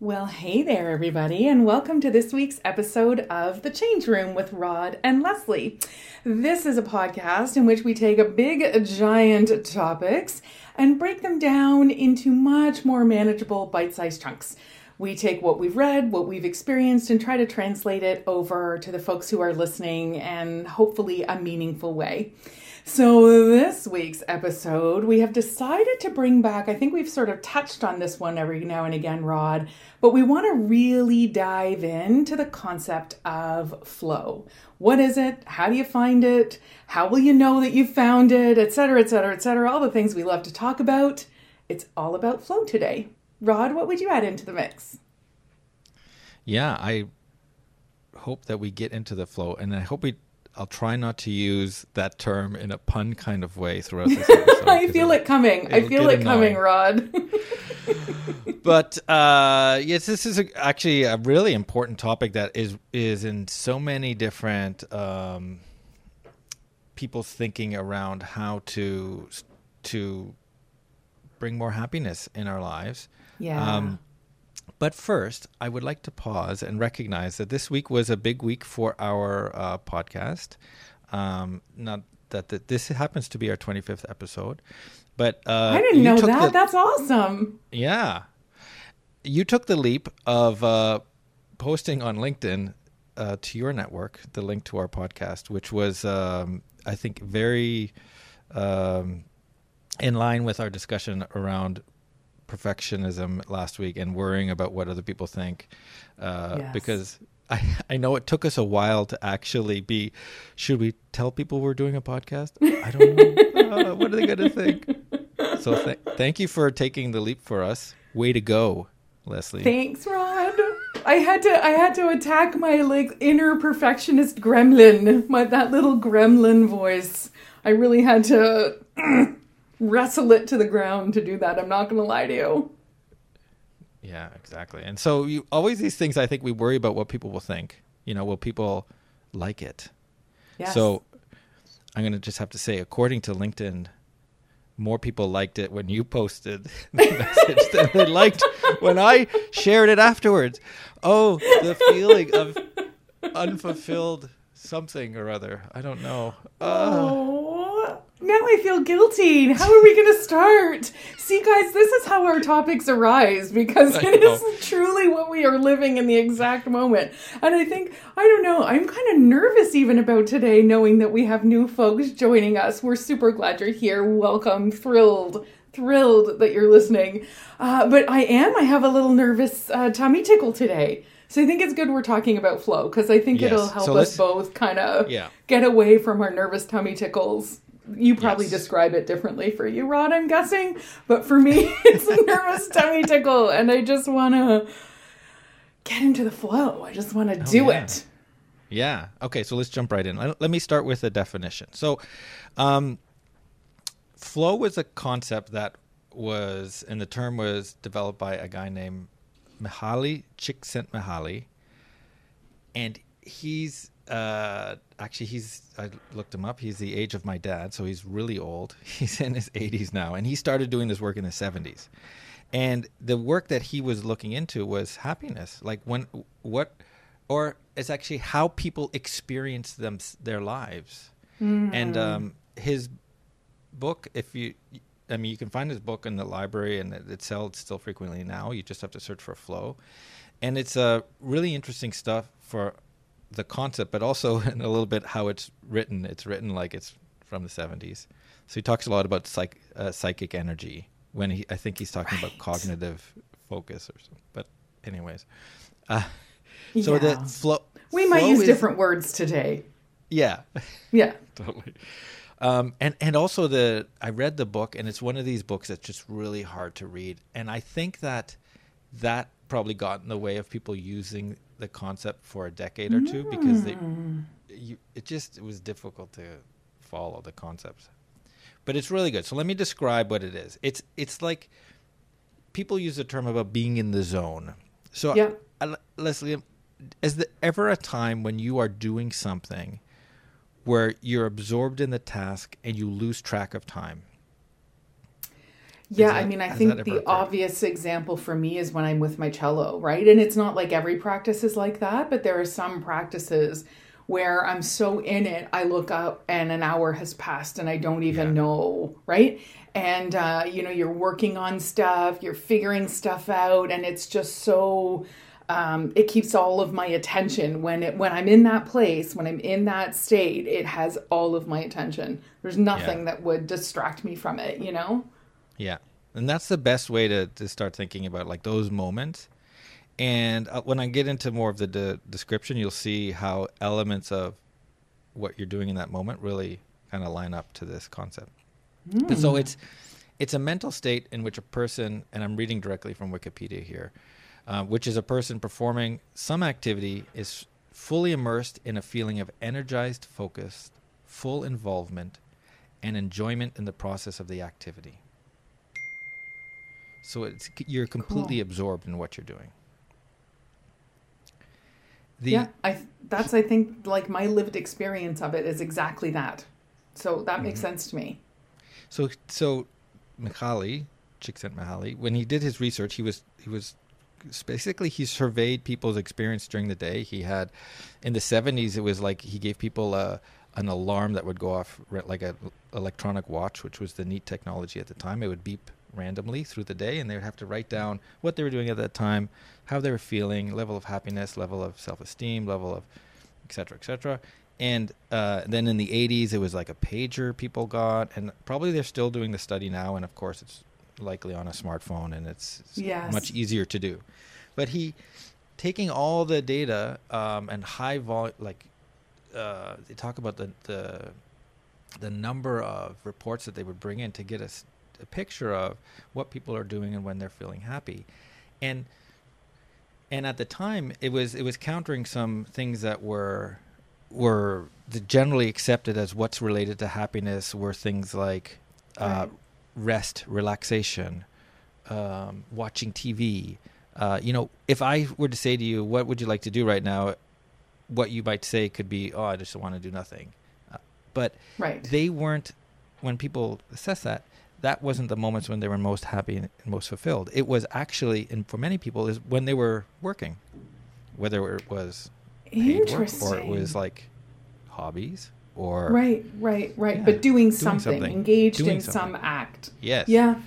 Well, hey there, everybody, and welcome to this week's episode of The Change Room with Rod and Lesley. This is a podcast in which we take a big, giant topics and break them down into much more manageable, bite sized chunks. We take what we've read, what we've experienced, and try to translate it over to the folks who are listening and hopefully a meaningful way. So, this week's episode, we have decided to bring back, I think we've sort of touched on this one every now and again, Rod, but we want to really dive into the concept of flow. What is it? How do you find it? How will you know that you found it? Et cetera, et cetera, et cetera. All the things we love to talk about. It's all about flow today. Rod, what would you add into the mix? Yeah, I hope that we get into the flow, and I hope we I'll try not to use that term in a pun kind of way throughout this episode. I feel it coming. I feel it coming, Rod. but uh, yes, this is a, actually a really important topic that is is in so many different um, people's thinking around how to to bring more happiness in our lives. Yeah. Um, but first, I would like to pause and recognize that this week was a big week for our uh, podcast. Um, not that, that this happens to be our 25th episode, but uh, I didn't know that. The, That's awesome. Yeah, you took the leap of uh, posting on LinkedIn uh, to your network the link to our podcast, which was, um, I think, very um, in line with our discussion around perfectionism last week and worrying about what other people think uh, yes. because I, I know it took us a while to actually be should we tell people we're doing a podcast? I don't know. Uh, what are they going to think? So th- thank you for taking the leap for us. Way to go lesley. Thanks rod i had to i had to attack my like inner perfectionist gremlin my that little gremlin voice. I really had to wrestle it to the ground to do that. I'm not going to lie to you. Yeah, exactly. And so you always these things I think we worry about what people will think. You know, will people like it? Yes. So I'm going to just have to say according to LinkedIn more people liked it when you posted the message than they liked when I shared it afterwards. Oh, the feeling of unfulfilled something or other. I don't know. Uh, oh, now I feel guilty. How are we going to start? See, guys, this is how our topics arise because it is truly what we are living in the exact moment. And I think, I don't know, I'm kind of nervous even about today, knowing that we have new folks joining us. We're super glad you're here. Welcome. Thrilled thrilled that you're listening. Uh, but I am. I have a little nervous uh, tummy tickle today. So I think it's good we're talking about flow because I think yes. it'll help so us both kind of yeah. get away from our nervous tummy tickles. You probably yes. describe it differently for you, Rod, I'm guessing. But for me, it's a nervous tummy tickle. And I just want to get into the flow. I just want to oh, do yeah. it. Yeah. Okay. So let's jump right in. Let, me start with a definition. So, um, flow was a concept that was, and the term was developed by a guy named Mihaly Csikszentmihalyi, and he's uh, actually he's I looked him up. He's the age of my dad, so he's really old. He's in his 80s now, and he started doing this work in the 70s. And the work that he was looking into was happiness, like when what, or it's actually how people experience them their lives. Mm. And um, his book, if you I mean, you can find his book in the library, and it, it sells still frequently now. You just have to search for Flow, and it's uh, really interesting stuff for the concept, but also in a little bit how it's written. It's written like it's from the '70s, so he talks a lot about psych, uh, psychic energy. When he, I think he's talking right. about cognitive focus or something. But anyways, uh, so yeah. the flow. We might use is, different words today. Yeah. Yeah. totally. Um, and and also the I read the book and it's one of these books that's just really hard to read and I think that that probably got in the way of people using the concept for a decade or two mm. because they you, it just it was difficult to follow the concepts but it's really good so let me describe what it is it's it's like people use the term about being in the zone so yeah. I, lesley is there ever a time when you are doing something where you're absorbed in the task and you lose track of time? Yeah, that- I mean, I think the obvious example for me is when I'm with my cello, right? And it's not like every practice is like that, but there are some practices where I'm so in it, I look up and an hour has passed and I don't even Yeah. know, right? And, uh, you know, you're working on stuff, you're figuring stuff out, and it's just so. Um, it keeps all of my attention when it when I'm in that place, when I'm in that state. It has all of my attention. There's nothing that would distract me from it, you know. Yeah. And that's the best way to, to start thinking about like those moments. And uh, when I get into more of the de- description, you'll see how elements of what you're doing in that moment really kind of line up to this concept. And so it's it's a mental state in which a person, and I'm reading directly from Wikipedia here, uh, which is a person performing some activity is fully immersed in a feeling of energized focused, full involvement, and enjoyment in the process of the activity. So it's you're completely Cool. absorbed in what you're doing. The, yeah, I that's I think like my lived experience of it is exactly that. So that makes Mm-hmm. sense to me. So so Mihaly, Csikszentmihalyi, when he did his research, he was he was basically he surveyed people's experience during the day. He had in the 70s it was like he gave people a an alarm that would go off like a electronic watch, which was the neat technology at the time. It would beep randomly through the day and they would have to write down what they were doing at that time, how they were feeling, level of happiness, level of self-esteem, level of et cetera, et cetera. And uh, then in the 80s, it was like a pager people got, and probably they're still doing the study now. And of course, it's likely on a smartphone, and it's, it's Yes. much easier to do. But he taking all the data um, and high vol like uh, they talk about the, the the number of reports that they would bring in to get us a picture of what people are doing and when they're feeling happy, and and at the time it was it was countering some things that were were the generally accepted as what's related to happiness were things like uh, Right. rest, relaxation, um, watching TV. Uh, you know, if I were to say to you, "What would you like to do right now?" What you might say could be, "Oh, I just want to do nothing," uh, but Right. they weren't. When people assess that, that wasn't the moments when they were most happy and most fulfilled. It was actually, and for many people, is when they were working, whether it was paid work Interesting. or it was like hobbies or right, right, right. Yeah, But doing doing something, something. engaged Doing in some act. yes, Yeah.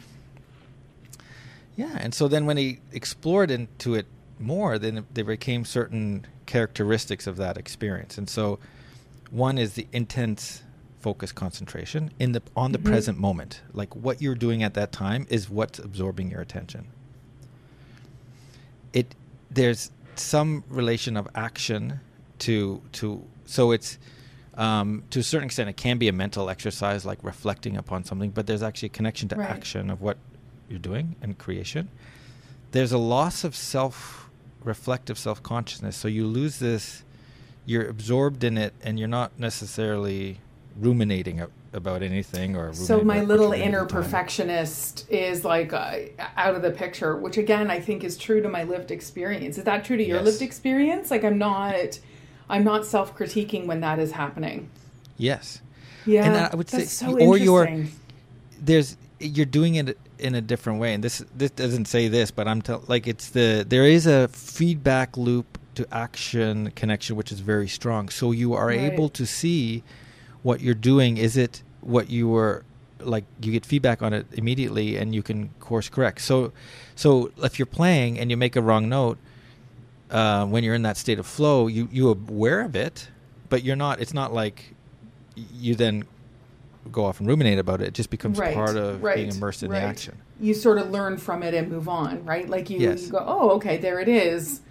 Yeah, and so then when he explored into it more, then there became certain characteristics of that experience. And so one is the intense focus concentration in the on the Mhm. present moment. Like what you're doing at that time is what's absorbing your attention. It there's some relation of action to to so it's um, to a certain extent it can be a mental exercise like reflecting upon something, but there's actually a connection to Right. action of what you're doing and creation. There's a loss of self reflective self consciousness. So you lose this, you're absorbed in it, and you're not necessarily ruminating about anything or. So my little you're doing at inner perfectionist is like uh, out of the picture, which again I think is true to my lived experience. Is that true to your Yes. lived experience? Like I'm not, I'm not self-critiquing when that is happening. Yes, Yeah, And I would that's say- so or you're- there's you're doing it in a different way, and this this doesn't say this, but I'm tell, like it's the there is a feedback loop to action connection which is very strong. So you are Right. able to see what you're doing. Is it what you were like? You get feedback on it immediately, and you can course correct. So so if you're playing and you make a wrong note. Uh, when you're in that state of flow, you you aware of it, but you're not. It's not like you then go off and ruminate about it. It just becomes Right, part of right, being immersed in right. the action. You sort of learn from it and move on, right? Like you, Yes. you go, oh, okay, there it is,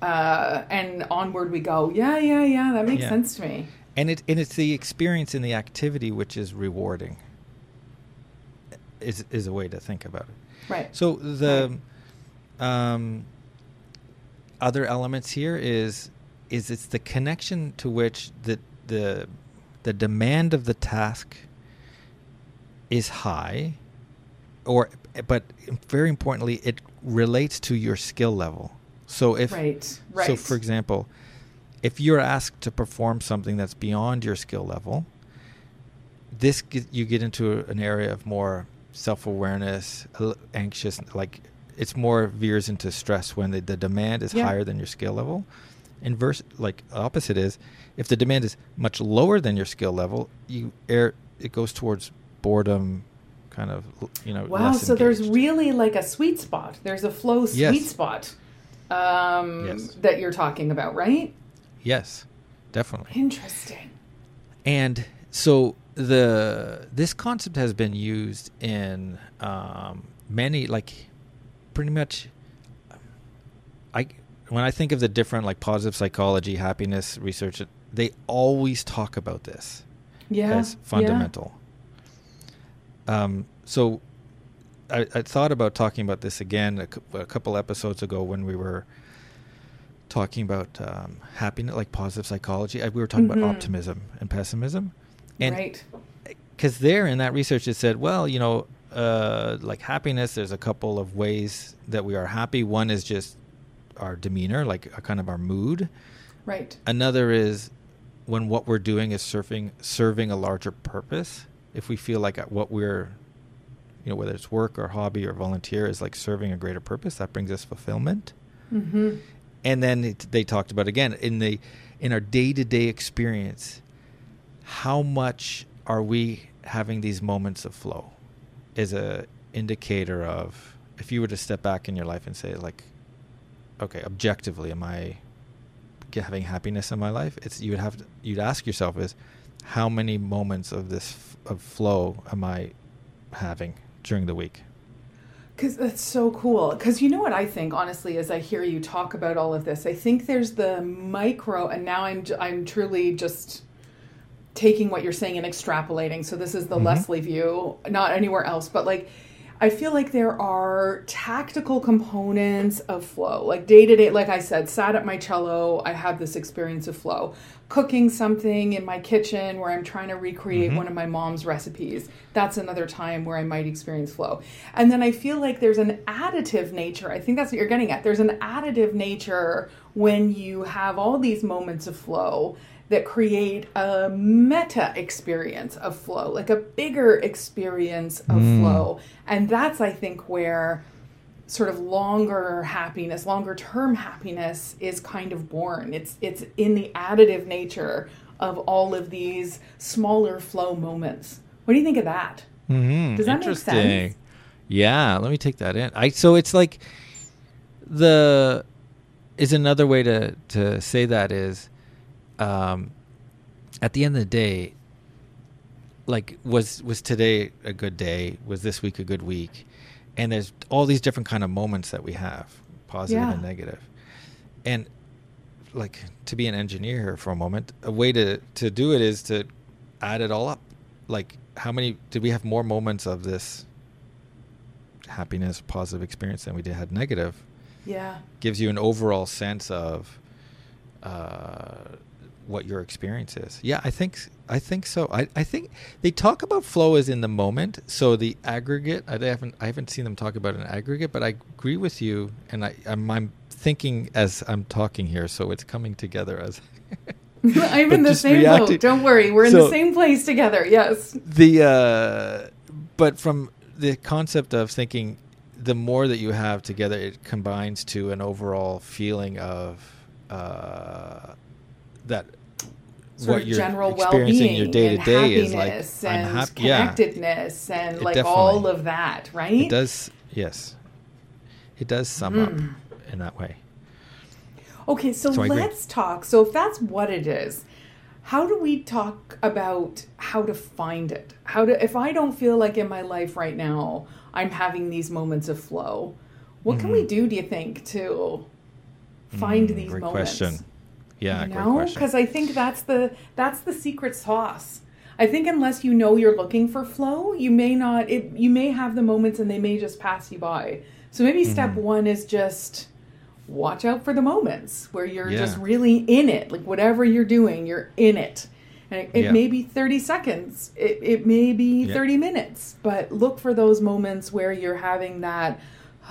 uh, and onward we go. Yeah, yeah, yeah. That makes Yeah. sense to me. And it and it's the experience in the activity which is rewarding. Is is a way to think about it. Right. So the um, other elements here is is it's the connection to which the the the demand of the task is high, or but very importantly, it relates to your skill level. So if right. Right. so, for example, if you're asked to perform something that's beyond your skill level, this get, you get into an area of more self awareness, anxious, like it's more veers into stress when the, the demand is Yeah. higher than your skill level. Inverse, like opposite is, if the demand is much lower than your skill level, you air it goes towards boredom, kind of you know. Wow, so there's really like a sweet spot. There's a flow sweet Yes. spot um, Yes. that you're talking about, right? Yes, definitely. Interesting. And so the this concept has been used in um, many like pretty much I when I think of the different like positive psychology, happiness research, they always talk about this Yeah. as fundamental. Um, so I, I thought about talking about this again a, a couple episodes ago when we were talking about um, happiness, like positive psychology. We were talking Mhm. about optimism and pessimism, and right. because there in that research it said, well, you know, uh, like happiness, there's a couple of ways that we are happy. One is just our demeanor, like a kind of our mood. Right. Another is when what we're doing is serving serving a larger purpose. If we feel like what we're, you know, whether it's work or hobby or volunteer, is like serving a greater purpose, that brings us fulfillment. Mm-hmm. And then it, they talked about again in the in our day to day experience, how much are we having these moments of flow? Is a indicator of if you were to step back in your life and say like, okay, objectively, am I having happiness in my life? It's you would have to, you'd ask yourself is how many moments of this f- of flow am I having during the week? Because that's so cool. Because you know what I think, honestly, as I hear you talk about all of this, I think there's the micro, and now I'm I'm truly just taking what you're saying and extrapolating. So this is the Mhm. Lesley view, not anywhere else, but like. I feel like there are tactical components of flow. Like day to day, like I said, sat at my cello, I had this experience of flow. Cooking something in my kitchen where I'm trying to recreate Mhm. one of my mom's recipes. That's another time where I might experience flow. And then I feel like there's an additive nature. I think that's what you're getting at. There's an additive nature when you have all these moments of flow that create a meta experience of flow, like a bigger experience of Mm. flow. And that's, I think, where sort of longer happiness, longer term happiness is kind of born. It's it's in the additive nature of all of these smaller flow moments. What do you think of that? Mm-hmm. Does that make Interesting. sense? Yeah, let me take that in. I so it's like the is another way to to say that is um at the end of the day like was was today a good day was this week a good week and there's all these different kind of moments that we have positive Yeah. and negative and like to be an engineer here for a moment a way to to do it is to add it all up like how many did we have more moments of this happiness positive experience than we did had negative Yeah. gives you an overall sense of uh, what your experience is. Yeah, I think I think so. I, I think they talk about flow as in the moment. So the aggregate, I haven't I haven't seen them talk about an aggregate, but I agree with you, and I I'm, I'm thinking as I'm talking here, so it's coming together as I'm in the same reacting- boat. Don't worry. We're in the same place together. Yes. the uh, but from the concept of thinking the more that you have together it combines to an overall feeling of uh, that Sort what of you're general experiencing well-being your day to day is like happiness I'm and happy yeah connectedness and like all of that, right? it does yes it does sum Mm. up in that way Okay, so, So let's talk. So if that's what it is, how do we talk about how to find it? How to if I don't feel like in my life right now I'm having these moments of flow, what can we Mhm. do do you think to find Mm, these great moments? question yeah you know question because i think that's the that's the secret sauce i think unless you know you're looking for flow you may not it you may have the moments and they may just pass you by so maybe step Mhm. one is just watch out for the moments where you're Yeah. just really in it like whatever you're doing you're in it and it, it Yeah. may be 30 seconds it, it may be Yeah. 30 minutes but look for those moments where you're having that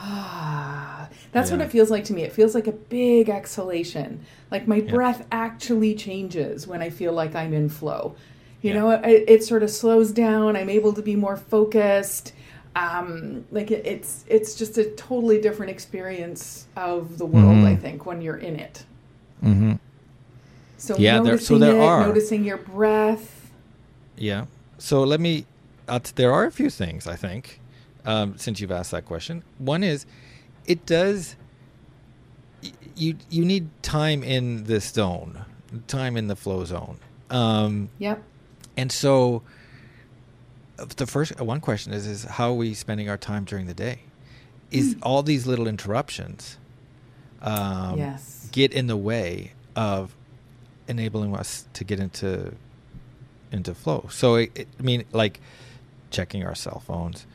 ah that's what it feels like to me it feels like a big exhalation like my Yeah. breath actually changes when i feel like i'm in flow you Yeah. know it, it sort of slows down i'm able to be more focused um, like it, it's it's just a totally different experience of the world. Mhm. I think when you're in it. Mm-hmm. So Yeah, there- so there it, are. noticing your breath. Yeah. So let me. Uh, there are a few things I think, um, since you've asked that question. One is, it does. You you need time in this zone, time in the flow zone, um, Yep. and so. uh, The first uh, one question is is how are we spending our time during the day? Is Hmm. all these little interruptions um, yes. get in the way of enabling us to get into into flow. So it, it, I mean, like checking our cell phones,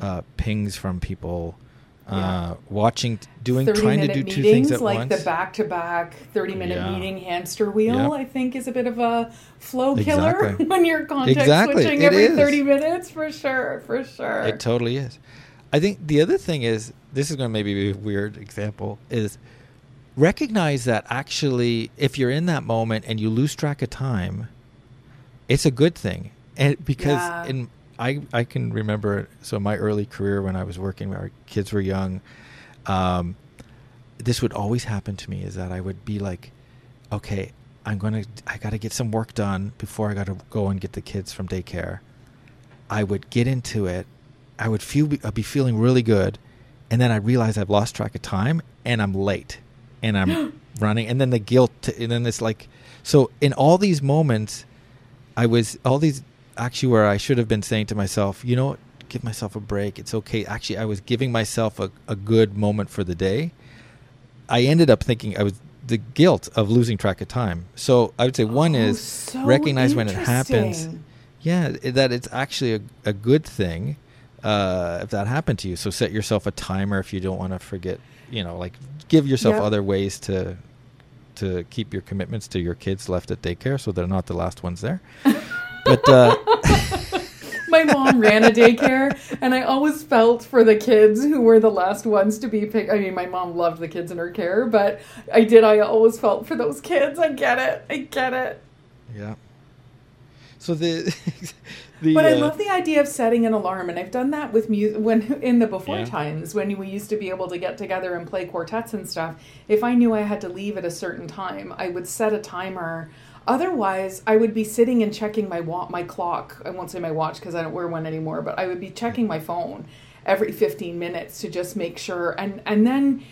uh, pings from people, uh, Yeah. watching, doing, trying to do two meetings, things at like once. the back to back 30 minute Yeah. meeting hamster wheel, Yep. I think is a bit of a flow killer Exactly. when you're context Exactly, switching it every is. 30 minutes for sure, for sure. It totally is. I think the other thing is this is going to maybe be a weird example is recognize that actually if you're in that moment and you lose track of time, it's a good thing. And because Yeah. in I I can remember so my early career when I was working when our kids were young, um, this would always happen to me is that I would be like, okay, I'm gonna I gotta get some work done before I gotta go and get the kids from daycare. I would get into it. I would feel I'd be feeling really good, and then I realize I've lost track of time and I'm late, and I'm running, and then the guilt, and then it's like, so in all these moments, I was all these actually where I should have been saying to myself, you know what, give myself a break. It's okay. Actually, I was giving myself a, a good moment for the day. I ended up thinking I was the guilt of losing track of time. So I would say one Oh, is so recognize when it happens. Yeah, that it's actually a, a good thing uh, if that happened to you. So set yourself a timer if you don't want to forget. You know, like give yourself Yep. other ways to to keep your commitments to your kids left at daycare, so they're not the last ones there. But uh, My mom ran a daycare, and I always felt for the kids who were the last ones to be picked. I mean, my mom loved the kids in her care, but I did. I always felt for those kids. I get it. I get it. yeah. So the the But I uh, love the idea of setting an alarm, and I've done that with music when in the before Yeah. times when we used to be able to get together and play quartets and stuff. If I knew I had to leave at a certain time, I would set a timer. Otherwise, I would be sitting and checking my wa- my clock. I won't say my watch because I don't wear one anymore, but I would be checking my phone every 15 minutes to just make sure. And and then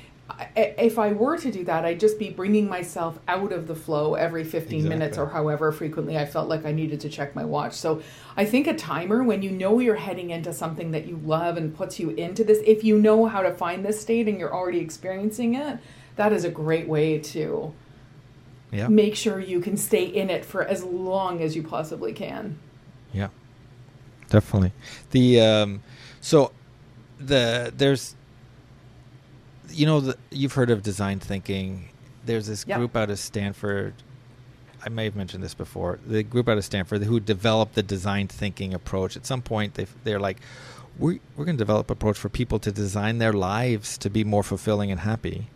if I were to do that, I'd just be bringing myself out of the flow every 15 minutes or however frequently I felt like I needed to check my watch. So I think a timer, when you know you're heading into something that you love and puts you into this, if you know how to find this state and you're already experiencing it, that is a great way to yeah make sure you can stay in it for as long as you possibly can. Yeah, definitely. The um, so the there's you know the, you've heard of design thinking. There's this Yeah. group out of Stanford. I may have mentioned this before. The group out of Stanford who developed the design thinking approach. At some point, they they're like, we're we're going to develop an approach for people to design their lives to be more fulfilling and happy.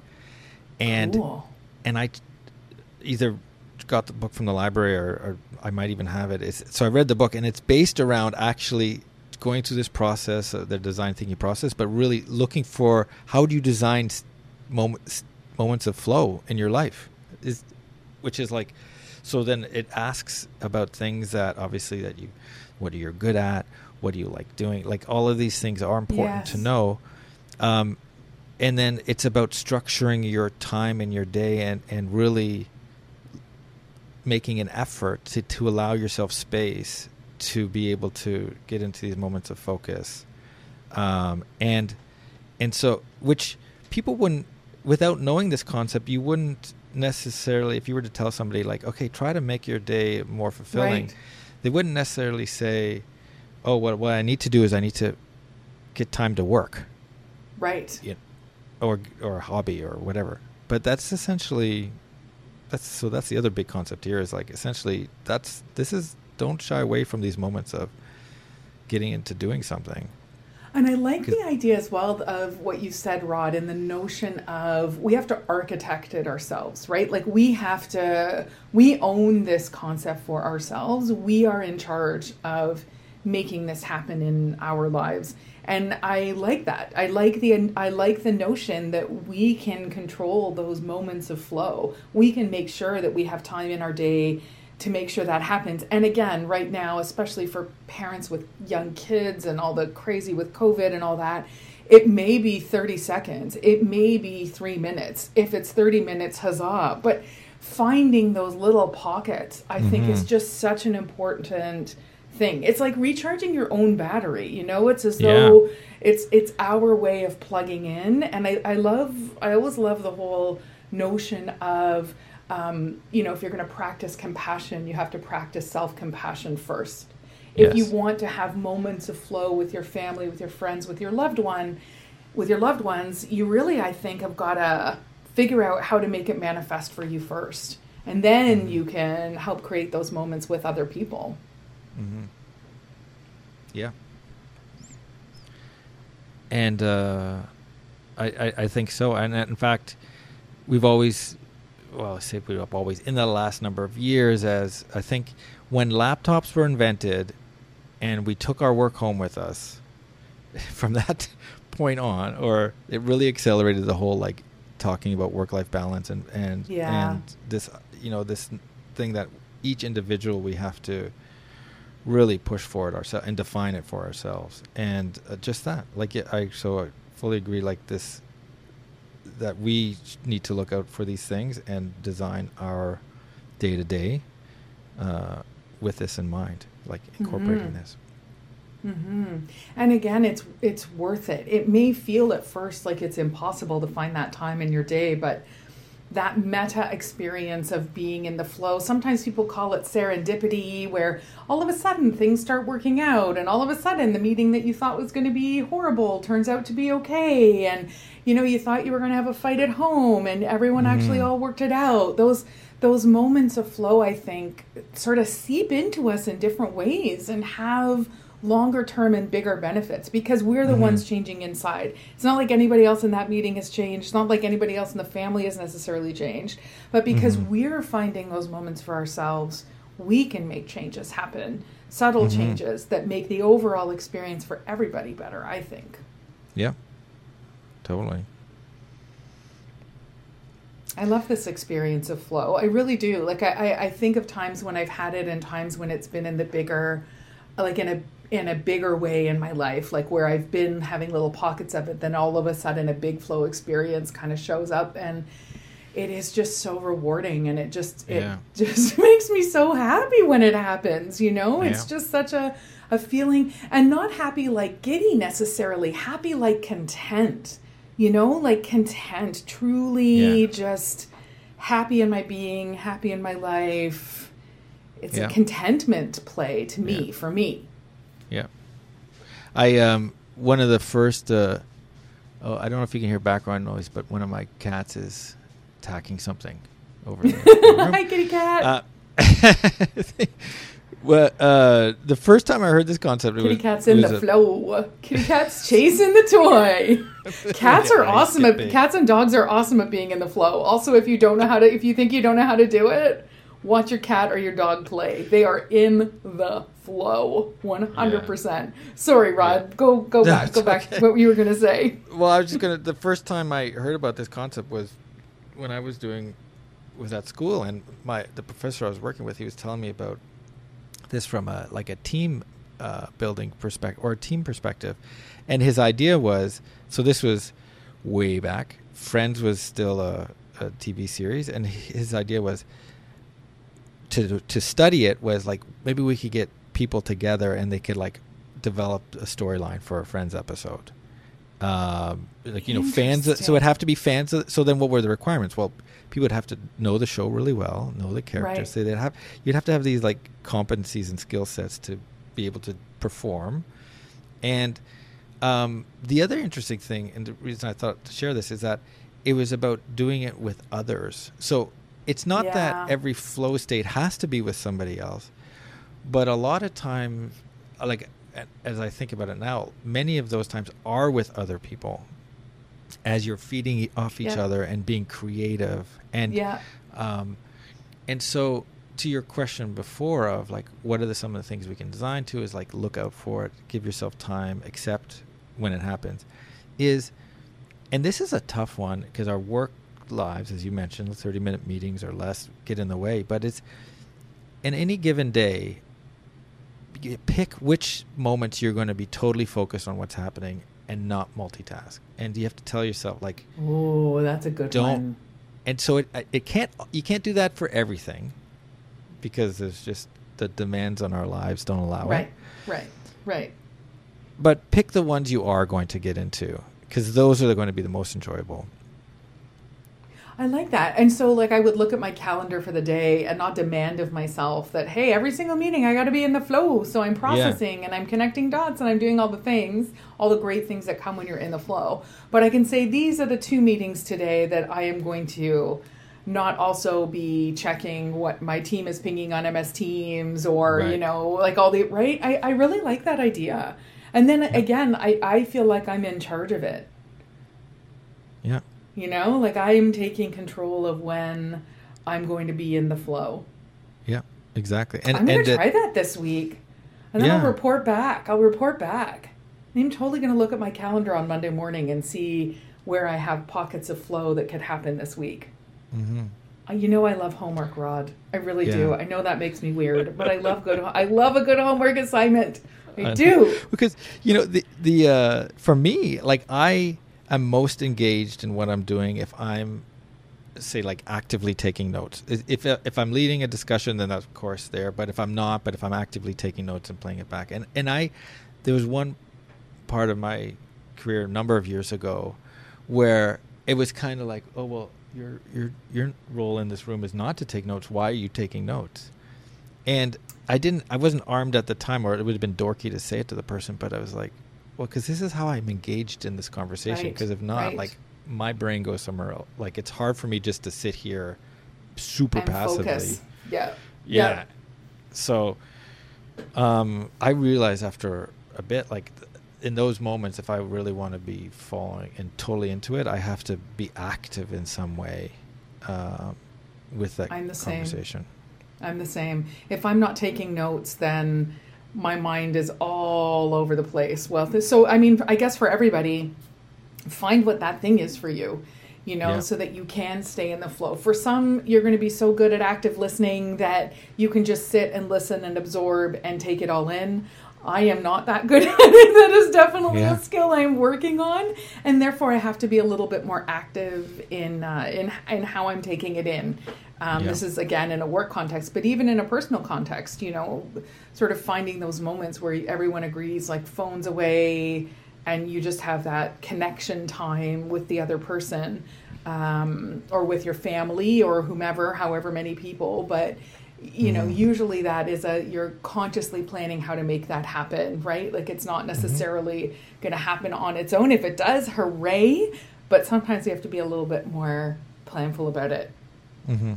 And cool. and I either got the book from the library or, or I might even have it. It's, so I read the book, and it's based around actually going through this process, uh, the design thinking process, but really looking for how do you design moments moments of flow in your life, is which is like. So then it asks about things that obviously that you, what are you good at, what do you like doing, like all of these things are important to know. Um, and then it's about structuring your time and your day and, and really making an effort to, to allow yourself space to be able to get into these moments of focus um, and and so which people wouldn't without knowing this concept you wouldn't necessarily if you were to tell somebody like okay try to make your day more fulfilling Right. they wouldn't necessarily say oh what, what i need to do is i need to get time to work Right. you know, or or a hobby or whatever. But that's essentially that's so that's the other big concept here is like essentially that's this is don't shy away from these moments of getting into doing something. And I like the idea as well of what you said, Rod, and the notion of we have to architect it ourselves, right? Like we have to, we own this concept for ourselves. We are in charge of making this happen in our lives. and I like that. I like the I like the notion that we can control those moments of flow. We can make sure that we have time in our day to make sure that happens. And again, right now, especially for parents with young kids and all the crazy with COVID and all that, it may be 30 seconds, it may be three minutes. If it's 30 minutes, huzzah. But finding those little pockets, I mm-hmm. think, is mm-hmm. just such an important thing. It's like recharging your own battery, you know? It's as though yeah. it's it's our way of plugging in. And I, I love I always love the whole notion of um, you know, if you're going to practice compassion, you have to practice self compassion first. If yes. you want to have moments of flow with your family, with your friends, with your loved one, with your loved ones, you really, I think, have got to figure out how to make it manifest for you first. And then mm-hmm. you can help create those moments with other people. Mm-hmm. Yeah. And uh, I, I, I think so. And in fact, we've always well, I say we've always in the last number of years as I think when laptops were invented and we took our work home with us from that point on or it really accelerated the whole like talking about work life balance and and yeah. and this you know this thing that each individual we have to really push for it ourselves and define it for ourselves and uh, just that like I so I fully agree like this that we need to look out for these things and design our day to day with this in mind, like incorporating mm-hmm. this. Mm-hmm. And again, it's it's worth it. It may feel at first like it's impossible to find that time in your day, but that meta experience of being in the flow. Sometimes people call it serendipity, where all of a sudden things start working out, and all of a sudden the meeting that you thought was going to be horrible turns out to be okay. And you know, you thought you were going to have a fight at home, and everyone mm. actually all worked it out. Those those moments of flow, I think, sort of seep into us in different ways and have longer term and bigger benefits because we're the mm-hmm. ones changing inside. It's not like anybody else in that meeting has changed. It's not like anybody else in the family has necessarily changed. But because mm-hmm. we're finding those moments for ourselves, we can make changes happen. Subtle mm-hmm. changes that make the overall experience for everybody better, I think. Yeah. Totally. I love this experience of flow. I really do. Like I, I think of times when I've had it and times when it's been in the bigger like in a in a bigger way in my life, like where I've been having little pockets of it, then all of a sudden a big flow experience kind of shows up and it is just so rewarding and it just it yeah. just makes me so happy when it happens, you know? It's yeah. just such a a feeling and not happy like giddy necessarily, happy like content. You know, like content, truly yeah. just happy in my being, happy in my life. It's a contentment play to me, for me. Yeah. I um one of the first uh oh I don't know if you can hear background noise, but one of my cats is attacking something over there. Hi, kitty cat. Uh, well, uh, the first time I heard this concept, kitty was, cat's in the flow. Kitty cat's chasing the toy. Cats are awesome at cats and dogs are awesome at being in the flow. Also, if you don't know how to, if you think you don't know how to do it, watch your cat or your dog play. They are in the flow 100%. Yeah. Sorry, Rod. Yeah. Go go back. go back okay. to what you were going to say. Well, I was just going to the first time I heard about this concept was when I was doing was at school and my the professor I was working with, he was telling me about this from a like a team uh, building perspective or a team perspective. And his idea was so this was way back. Friends was still a, a TV series and his idea was to to study it was like maybe we could get people together and they could like develop a storyline for a Friends episode. Um, like you know, fans. So it'd have to be fans. so then, what were the requirements? Well, people would have to know the show really well, know the characters. Right. So they'd have you'd have to have these like competencies and skill sets to be able to perform. And um, the other interesting thing, and the reason I thought to share this is that it was about doing it with others. So it's not yeah. that every flow state has to be with somebody else, but a lot of times, like as I think about it now, many of those times are with other people as you're feeding off each yeah. other and being creative and yeah. um, and so to your question before of like what are the, some of the things we can design to is like look out for it give yourself time accept when it happens is and this is a tough one because our work lives as you mentioned 30 minute meetings or less get in the way but it's in any given day pick which moments you're going to be totally focused on what's happening and not multitask and you have to tell yourself like Oh, that's a good Don't- one. and so it it can't you can't do that for everything because there's just the demands on our lives don't allow Right, it Right, right, right. but pick the ones you are going to get into because those are going to be the most enjoyable I like that. And so, like, I would look at my calendar for the day and not demand of myself that, hey, every single meeting I got to be in the flow. So I'm processing and I'm connecting dots and I'm doing all the things, all the great things that come when you're in the flow. But I can say these are the two meetings today that I am going to not also be checking what my team is pinging on MS Teams or, Right. you know, like all the, right? I, I really like that idea. And then again, I, I feel like I'm in charge of it. Yeah You know, like I am taking control of when I'm going to be in the flow. yeah exactly and I'm going to it- try that this week. And then I'll report back. I'll report back. I'm totally going to look at my calendar on Monday morning and see where I have pockets of flow that could happen this week. Mhm. Uh, You know I love homework, Rod. I really do. I know that makes me weird, but I love good I love a good homework assignment. I I do. because you know the the uh, for me like I am most engaged in what I'm doing if I'm say like actively taking notes. If uh, if I'm leading a discussion, then of course there. But if I'm not, but if I'm actively taking notes and playing it back, and and I there was one part of my career a number of years ago where it was kind of like, oh well, your your your role in this room is not to take notes. Why are you taking notes? And I didn't. I wasn't armed at the time, or it would have been dorky to say it to the person. But I was like, well, because this is how I'm engaged in this conversation. Right, Because if not, right. like my brain goes somewhere else. Like it's hard for me just to sit here super and passively. focus. Yeah. Yeah. So, um, I realized after a bit, like th- in those moments, if I really want to be falling and totally into it, I have to be active in some way um, with that I'm the same. conversation. I'm the same. If I'm not taking notes, then my mind is all over the place. Well, so I mean, I guess for everybody, find what that thing is for you, you know, Yeah. so that you can stay in the flow. For some, you're going to be so good at active listening that you can just sit and listen and absorb and take it all in. I am not that good at it. That is definitely Yeah. a skill I'm working on, and therefore I have to be a little bit more active in uh, in in how I'm taking it in. Um, Yeah. This is again in a work context, but even in a personal context, you know, sort of finding those moments where everyone agrees, like phones away, and you just have that connection time with the other person, um, or with your family or whomever, however many people. But you know, Mhm. usually that is a you're consciously planning how to make that happen, right? Like it's not necessarily going to happen on its own. If it does, hooray! But sometimes you have to be a little bit more planful about it. hmm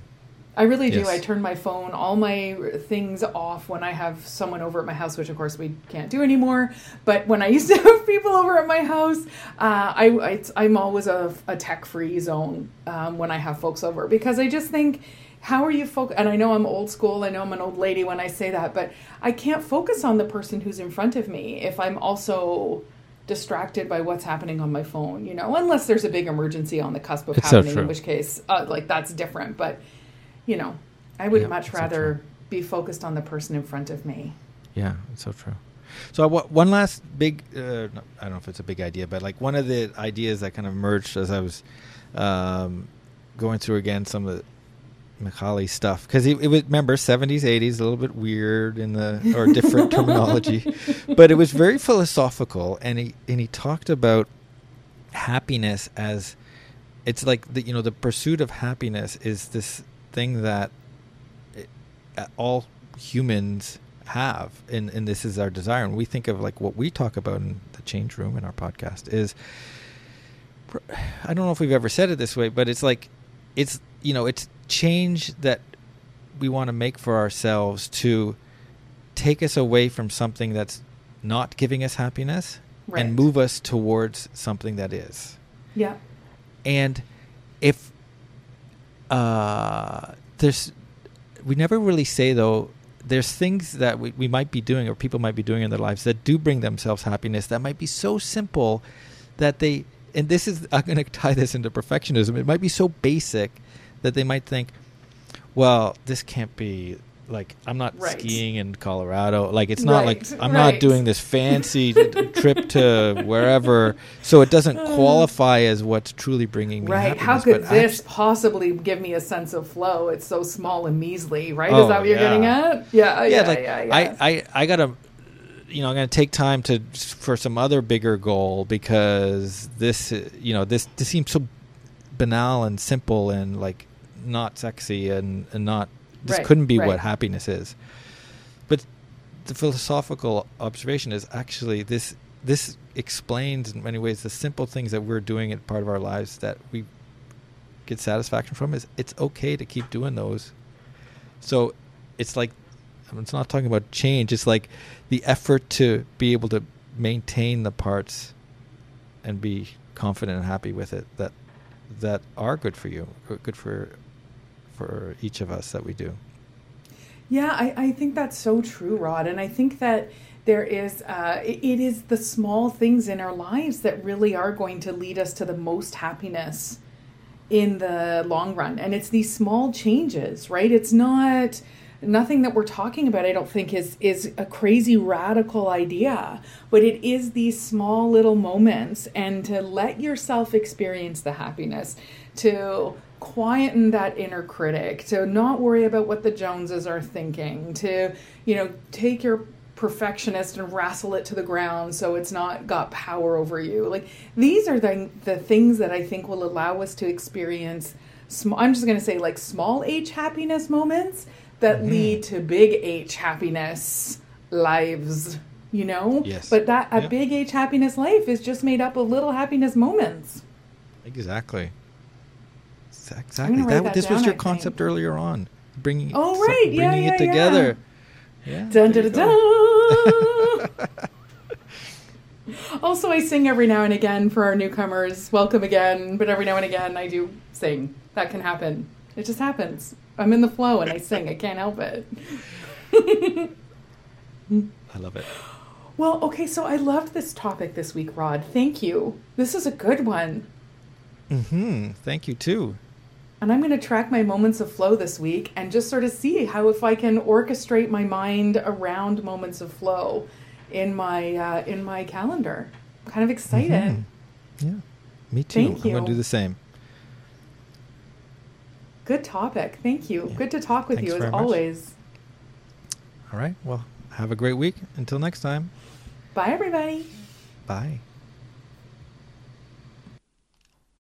I really do. I turn my phone, all my things off when I have someone over at my house, which of course we can't do anymore. But when I used to have people over at my house, uh, I, I I'm always a, a tech free zone um, when I have folks over because I just think. How are you focused? And I know I'm old school. I know I'm an old lady when I say that, but I can't focus on the person who's in front of me if I'm also distracted by what's happening on my phone. You know, unless there's a big emergency on the cusp of It's happening, true. in which case, uh, like that's different. But you know, I would Yeah, much rather true. be focused on the person in front of me. Yeah, it's so true. So one last big, uh, I don't know if it's a big idea, but like one of the ideas that kind of emerged as I was um, going through again some of the Mihaly stuff because it, it was remember 70s 80s a little bit weird in the or different terminology but it was very philosophical and he and he talked about happiness as it's like the you know the pursuit of happiness is this thing that it, uh, all humans have and and this is our desire and we think of like what we talk about in the change room in our podcast is I don't know if we've ever said it this way but it's like it's you know it's change that we want to make for ourselves to take us away from something that's not giving us happiness Right. and move us towards something that is Yeah. and if uh, there's, we never really say though there's things that we, we might be doing or people might be doing in their lives that do bring themselves happiness that might be so simple that they and this is i'm going to tie this into perfectionism it might be so basic that they might think well this can't be like I'm not Right. skiing in Colorado. Like it's not Right, like I'm right. not doing this fancy trip to wherever, so it doesn't qualify as what's truly bringing me Right. How could this act- possibly give me a sense of flow? It's so small and measly, right? Is Oh, that what you're getting at? Yeah, yeah, yeah, like yeah. I, I, I gotta, you know, I'm gonna take time to for some other bigger goal because this, uh, you know, this this seems so banal and simple and like not sexy and and not this Right, couldn't be right. what happiness is. But the philosophical observation is actually this this explains in many ways the simple things that we're doing as part of our lives that we get satisfaction from is it's okay to keep doing those. So it's like it's not talking about change. It's like the effort to be able to maintain the parts and be confident and happy with it that that are good for you, good for for each of us that we do. Yeah, I, I think that's so true, Rod. And I think that there is, uh, it, it is the small things in our lives that really are going to lead us to the most happiness in the long run. And it's these small changes, right? It's not nothing that we're talking about i don't think is is a crazy radical idea but it is these small little moments and to let yourself experience the happiness to quieten that inner critic to not worry about what the joneses are thinking to you know take your perfectionist and wrestle it to the ground so it's not got power over you like these are the the things that i think will allow us to experience sm- i'm just going to say like small h happiness moments that Mhm. lead to big h happiness lives you know Yes. but that a Yeah. big h happiness life is just made up of little happiness moments Exactly. Exactly. That, that this was your I concept think. earlier on, bringing Oh, right. Yeah, bringing yeah, it together. Yeah. Dun, dun, dun, also, I sing every now and again for our newcomers. Welcome again. But every now and again, I do sing. That can happen. It just happens. I'm in the flow and I sing. I can't help it. I love it. Well, okay, so I loved this topic this week, Rod. Thank you. This is a good one. hmm Thank you too. And I'm going to track my moments of flow this week and just sort of see how if I can orchestrate my mind around moments of flow in my uh, in my calendar. I'm kind of excited. Mhm. Yeah. Me too. Thank I'm going to do the same. Good topic. Thank you. Yeah. Good to talk with Thanks you as much. always. All right. Well, have a great week. Until next time. Bye, everybody. Bye.